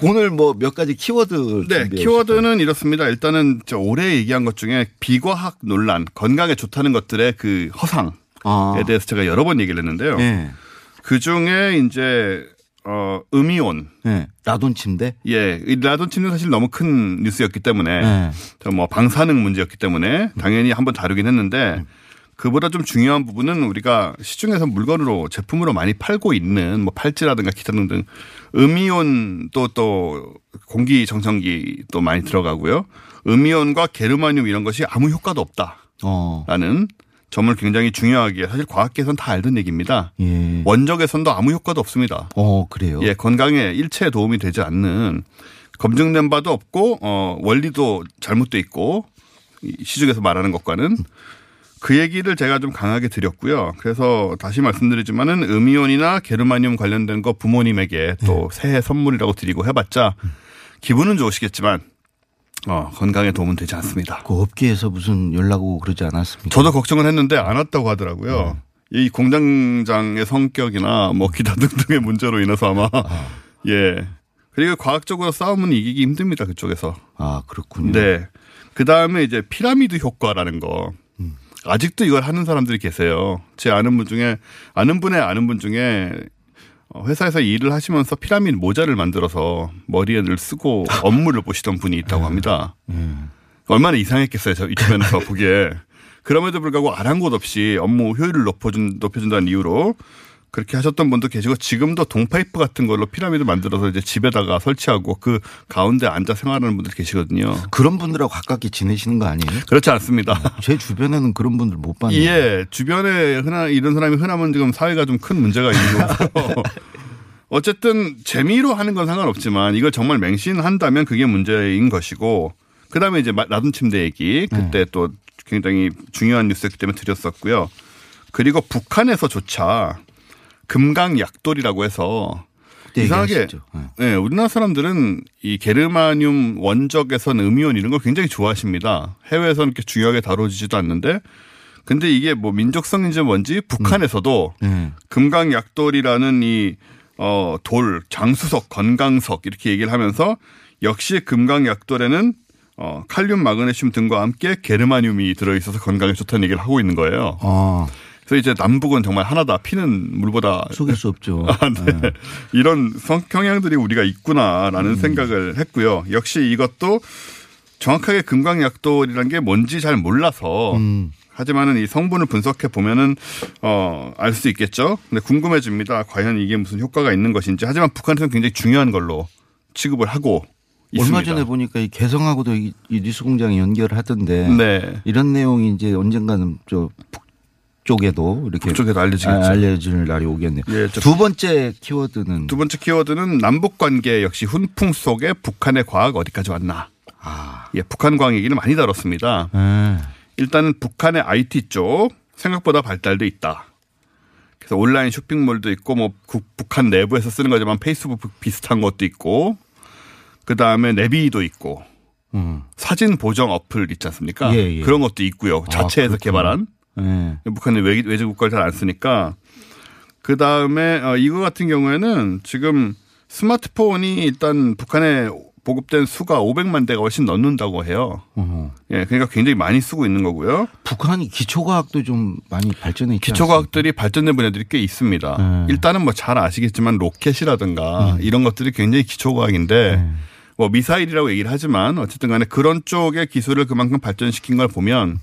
오늘 뭐 몇 가지 키워드 네, 키워드는 이렇습니다. 일단은 저 올해 얘기한 것 중에 비과학 논란, 건강에 좋다는 것들의 그 허상에 아. 대해서 제가 여러 번 얘기를 했는데요. 네. 그 중에 이제 어 음이온, 네. 라돈 침대. 예, 이 라돈 침대 사실 너무 큰 뉴스였기 때문에 네. 뭐 방사능 문제였기 때문에 당연히 한번 다루긴 했는데 그보다 좀 중요한 부분은 우리가 시중에서 물건으로 제품으로 많이 팔고 있는 뭐 팔찌라든가 기타 등등 음이온도 또 공기 정전기 또 많이 들어가고요. 음이온과 게르마늄 이런 것이 아무 효과도 없다라는 점을 굉장히 중요하게 사실 과학계에서는 다 알던 얘기입니다. 예. 원적에선도 아무 효과도 없습니다. 어, 그래요. 예, 건강에 일체에 도움이 되지 않는 검증된 바도 없고 어 원리도 잘못돼 있고 이 시중에서 말하는 것과는 그 얘기를 제가 좀 강하게 드렸고요. 그래서 다시 말씀드리지만은 음이온이나 게르마늄 관련된 거 부모님에게 또 새해 선물이라고 드리고 해봤자 기분은 좋으시겠지만 어, 건강에 도움은 되지 않습니다. 그 업계에서 무슨 연락 오고 그러지 않았습니까? 저도 걱정을 했는데 안 왔다고 하더라고요. 이 공장장의 성격이나 뭐 기타 등등의 문제로 인해서 아마 예 그리고 과학적으로 싸움은 이기기 힘듭니다 그쪽에서. 아 그렇군요. 네. 그 다음에 이제 피라미드 효과라는 거. 아직도 이걸 하는 사람들이 계세요. 제 아는 분 중에 아는 분의 아는 분 중에 어, 회사에서 일을 하시면서 피라미드 모자를 만들어서 머리에 늘 쓰고 업무를 보시던 분이 있다고 합니다. 얼마나 이상했겠어요. 저이 주변에서 보기에. 그럼에도 불구하고 아랑곳 없이 업무 효율을 높여준, 높여준다는 이유로 그렇게 하셨던 분도 계시고 지금도 동파이프 같은 걸로 피라미드 만들어서 이제 집에다가 설치하고 그 가운데 앉아 생활하는 분들 계시거든요. 그런 분들하고 가깝게 지내시는 거 아니에요? 그렇지 않습니다. 제 주변에는 그런 분들 못 봤는데. 예, 주변에 흔한 이런 사람이 흔하면 지금 사회가 좀 큰 문제가 있는 거고. 어쨌든 재미로 하는 건 상관없지만 이걸 정말 맹신한다면 그게 문제인 것이고 그다음에 이제 라돈 침대 얘기 그때 또 굉장히 중요한 뉴스였기 때문에 드렸었고요. 그리고 북한에서조차 금강약돌이라고 해서 그때 이상하게 얘기하셨죠. 네, 우리나라 사람들은 이 게르마늄 원적에선 음이온 이런 걸 굉장히 좋아하십니다. 해외에서는 이렇게 중요하게 다뤄지지도 않는데 근데 이게 뭐 민족성인지 뭔지 북한에서도 네. 금강약돌이라는 이 어, 돌, 장수석, 건강석 이렇게 얘기를 하면서 역시 금강약돌에는 어, 칼륨, 마그네슘 등과 함께 게르마늄이 들어있어서 건강에 좋다는 얘기를 하고 있는 거예요. 아. 그래서 이제 남북은 정말 하나다. 피는 물보다 속일 수 없죠. 아, 네. 이런 성향들이 우리가 있구나라는 생각을 했고요. 역시 이것도 정확하게 금강약돌이라는 게 뭔지 잘 몰라서 하지만은 이 성분을 분석해 보면은 어 알 수 있겠죠. 근데 궁금해집니다. 과연 이게 무슨 효과가 있는 것인지. 하지만 북한에서는 굉장히 중요한 걸로 취급을 하고 있습니다. 얼마 전에 보니까 이 개성하고도 이, 이 뉴스 공장이 연결하던데 네. 이런 내용이 이제 언젠가는 저 북쪽에도 이렇게 북쪽에도 알려지겠죠. 아, 알려질 날이 오겠네요. 예, 저- 두 번째 키워드는 두 번째 키워드는 남북 관계 역시 훈풍 속에 북한의 과학 어디까지 왔나. 예, 북한 과학 얘기를 많이 다뤘습니다. 네. 일단은 북한의 IT 쪽 생각보다 발달돼 있다. 그래서 온라인 쇼핑몰도 있고 뭐 국- 북한 내부에서 쓰는 거지만 페이스북 비슷한 것도 있고 그 다음에 내비도 있고 음. 사진 보정 어플 있지 않습니까? 예, 예. 그런 것도 있고요. 아, 자체에서 그렇구나. 개발한 네. 북한은 외, 외제국 걸잘안 쓰니까 그 다음에 어, 이거 같은 경우에는 지금 스마트폰이 일단 북한에 보급된 수가 500만 대가 훨씬 넘는다고 해요. 어허. 예, 그러니까 굉장히 많이 쓰고 있는 거고요. 북한이 기초과학도 좀 많이 발전해 있지 기초과학들이 발전된 분야들이 꽤 있습니다. 네. 일단은 뭐 잘 아시겠지만 로켓이라든가 음. 이런 것들이 굉장히 기초과학인데 뭐 미사일이라고 얘기를 하지만 어쨌든 간에 그런 쪽의 기술을 그만큼 발전시킨 걸 보면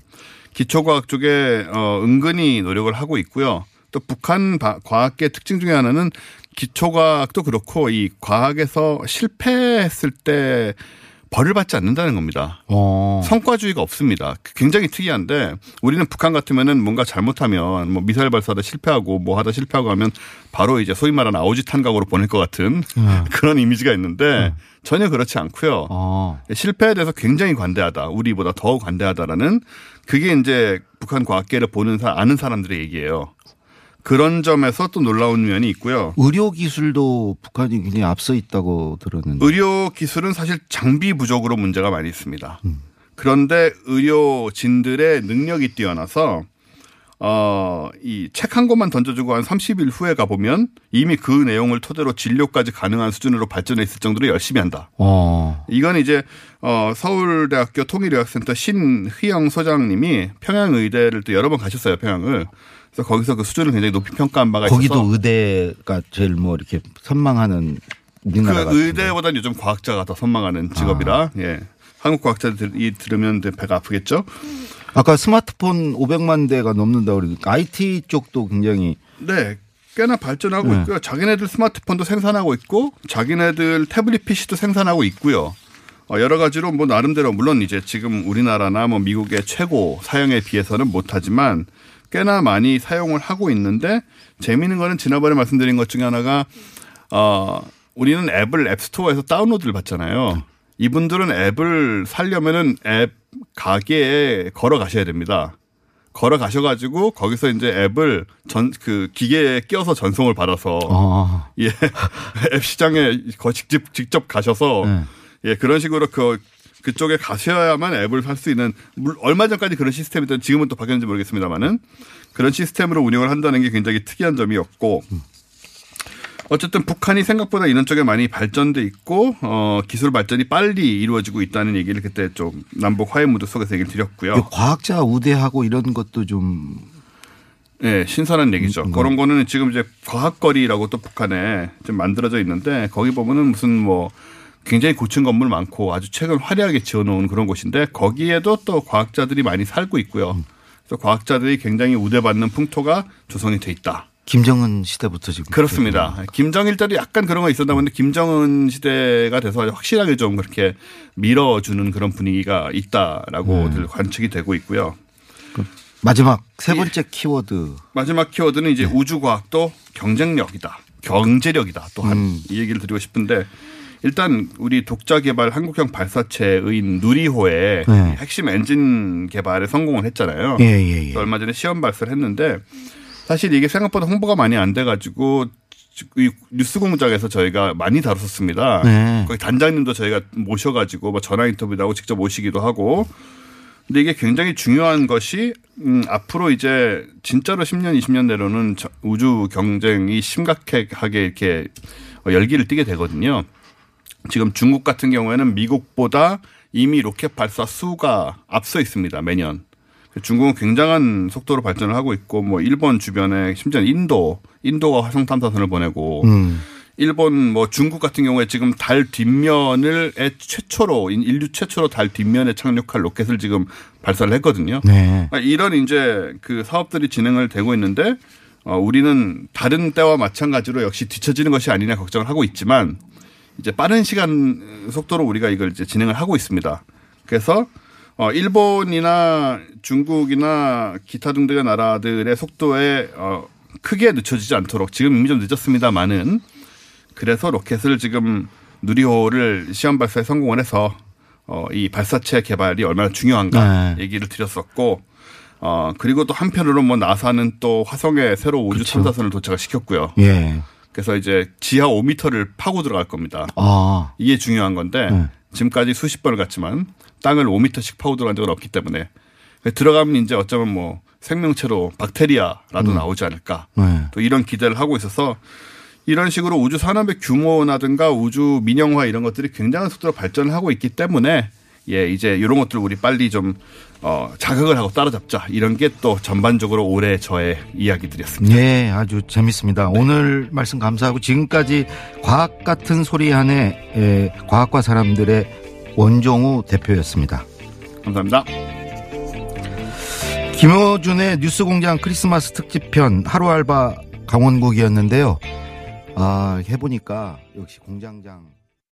기초과학 쪽에 어 은근히 노력을 하고 있고요. 또 북한 과학계 특징 중에 하나는 기초과학도 그렇고 이 과학에서 실패했을 때 벌을 받지 않는다는 겁니다. 어. 성과주의가 없습니다. 굉장히 특이한데 우리는 북한 같으면은 뭔가 잘못하면 뭐 미사일 발사하다 실패하고 뭐 하다 실패하고 하면 바로 이제 소위 말하는 아우지 탄각으로 보낼 것 같은 네. 그런 이미지가 있는데 전혀 그렇지 않고요. 어. 실패에 대해서 굉장히 관대하다. 우리보다 더 관대하다라는 그게 이제 북한 과학계를 보는 사 아는 사람들의 얘기예요. 그런 점에서 또 놀라운 면이 있고요. 의료 기술도 북한이 굉장히 앞서 있다고 들었는데. 의료 기술은 사실 장비 부족으로 문제가 많이 있습니다. 그런데 의료진들의 능력이 뛰어나서 어, 이 책 한 권만 던져주고 한 30일 후에 가보면 이미 그 내용을 토대로 진료까지 가능한 수준으로 발전해 있을 정도로 열심히 한다. 어. 이건 이제 어 서울대학교 통일의학센터 신휘영 소장님이 평양의대를 또 여러 번 가셨어요 평양을. 그래서 거기서 그 수준을 굉장히 높이 평가한 바가 거기도 있어서 의대가 제일 뭐 이렇게 선망하는 우리나라 그 의대보다는 요즘 과학자가 더 선망하는 직업이라 예. 한국 과학자들이 들으면 배가 아프겠죠. 아까 스마트폰 500만 대가 넘는다고 그러니까 IT 쪽도 굉장히 네. 꽤나 발전하고 네. 있고요. 자기네들 스마트폰도 생산하고 있고 자기네들 태블릿 PC도 생산하고 있고요. 어, 여러 가지로 뭐 나름대로 물론 이제 지금 우리나라나 뭐 미국의 최고 사양에 비해서는 못하지만 꽤나 많이 사용을 하고 있는데 재미있는 거는 지난번에 말씀드린 것 중에 하나가 어 우리는 앱을 앱스토어에서 다운로드를 받잖아요. 이분들은 앱을 살려면은 앱 가게에 걸어가셔야 됩니다. 걸어 가셔가지고 거기서 이제 앱을 전 그 기계에 끼워서 전송을 받아서 아. 예 앱 시장에 거 직접 직접 가셔서 네. 예 그런 식으로 그 그쪽에 가셔야만 앱을 살 수 있는 물- 얼마 전까지 그런 시스템이던 지금은 또 바뀌었는지 모르겠습니다만은 그런 시스템으로 운영을 한다는 게 굉장히 특이한 점이었고 어쨌든 북한이 생각보다 이런 쪽에 많이 발전돼 있고 어 기술 발전이 빨리 이루어지고 있다는 얘기를 그때 좀 남북 화해 무드 속에서 얘기를 드렸고요. 이 과학자 우대하고 이런 것도 좀 예, 신선한 얘기죠. 음, 그런 거는 지금 이제 과학거리라고 또 북한에 좀 만들어져 있는데 거기 보면은 무슨 뭐 굉장히 고층 건물 많고 아주 최근 화려하게 지어놓은 그런 곳인데 거기에도 또 과학자들이 많이 살고 있고요. 음. 그래서 과학자들이 굉장히 우대받는 풍토가 조성이 돼 있다. 김정은 시대부터 지금 그렇습니다. 김정일 때도 약간 그런 거 있었나 본데 김정은 시대가 돼서 확실하게 좀 그렇게 밀어주는 그런 분위기가 있다라고들 관측이 되고 있고요. 마지막 세 번째 키워드 마지막 키워드는 이제 네. 우주과학도 경쟁력이다. 경제력이다. 또한 음. 이 얘기를 드리고 싶은데 일단 우리 독자 개발 한국형 발사체의 누리호의 네. 핵심 엔진 개발에 성공을 했잖아요. 예, 예, 예. 얼마 전에 시험 발사를 했는데 사실 이게 생각보다 홍보가 많이 안 돼가지고 이 뉴스 공장에서 저희가 많이 다뤘었습니다. 네. 거기 단장님도 저희가 모셔가지고 뭐 전화 인터뷰도 하고 직접 모시기도 하고. 근데 이게 굉장히 중요한 것이 음, 앞으로 이제 진짜로 10년, 20년 내로는 저- 우주 경쟁이 심각하게 이렇게 어, 열기를 띠게 되거든요. 지금 중국 같은 경우에는 미국보다 이미 로켓 발사 수가 앞서 있습니다. 매년. 중국은 굉장한 속도로 발전을 하고 있고 뭐 일본 주변에 심지어 인도, 인도가 화성 탐사선을 보내고 음. 일본 뭐 중국 같은 경우에 지금 달 뒷면을 애 최초로 인- 인류 최초로 달 뒷면에 착륙할 로켓을 지금 발사를 했거든요. 네. 아, 이런 이제 그 사업들이 진행을 되고 있는데 어, 우리는 다른 때와 마찬가지로 역시 뒤처지는 것이 아니냐 걱정을 하고 있지만 이제 빠른 시간 속도로 우리가 이걸 이제 진행을 하고 있습니다. 그래서 어, 일본이나 중국이나 기타 등등의 나라들의 속도에 어, 크게 늦춰지지 않도록 지금 이미 좀 늦었습니다만은 그래서 로켓을 지금 누리호를 시험 발사에 성공을 해서 어, 이 발사체 개발이 얼마나 중요한가 네. 얘기를 드렸었고 어, 그리고 또 한편으로 뭐 나사는 또 화성에 새로 우주 그쵸. 탐사선을 도착을 시켰고요. 예. 그래서 이제 지하 5미터를 파고 들어갈 겁니다. 아. 이게 중요한 건데 네. 지금까지 수십 번을 갔지만 땅을 5미터씩 파고 들어간 적은 없기 때문에 들어가면 이제 어쩌면 뭐 생명체로 박테리아라도 음. 나오지 않을까 네. 또 이런 기대를 하고 있어서 이런 식으로 우주 산업의 규모나든가 우주 민영화 이런 것들이 굉장한 속도로 발전을 하고 있기 때문에 예, 이제 이런 것들 우리 빨리 좀 어, 자극을 하고 따라잡자. 이런 게 또 전반적으로 올해 저의 이야기들이었습니다. 네, 아주 재밌습니다. 오늘 말씀 감사하고 지금까지 과학 같은 소리 안에 예, 과학과 사람들의 원종우 대표였습니다. 감사합니다. 김호준의 뉴스공장 크리스마스 특집편 하루 알바 강원국이었는데요. 아, 해보니까 역시 공장장.